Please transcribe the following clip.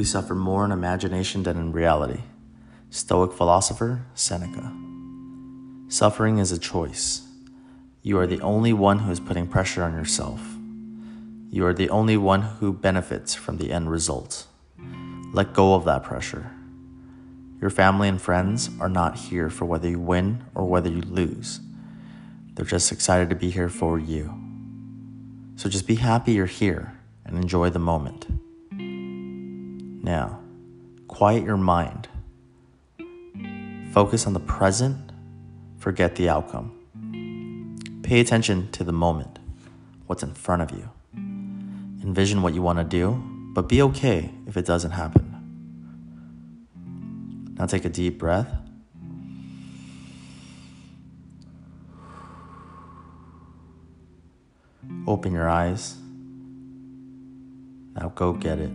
We suffer more in imagination than in reality. Stoic philosopher Seneca. Suffering is a choice. You are the only one who is putting pressure on yourself. You are the only one who benefits from the end result. Let go of that pressure. Your family and friends are not here for whether you win or whether you lose. They're just excited to be here for you. So just be happy you're here and enjoy the moment. Now, quiet your mind. Focus on the present, forget the outcome. Pay attention to the moment, what's in front of you. Envision what you want to do, but be okay if it doesn't happen. Now take a deep breath. Open your eyes. Now go get it.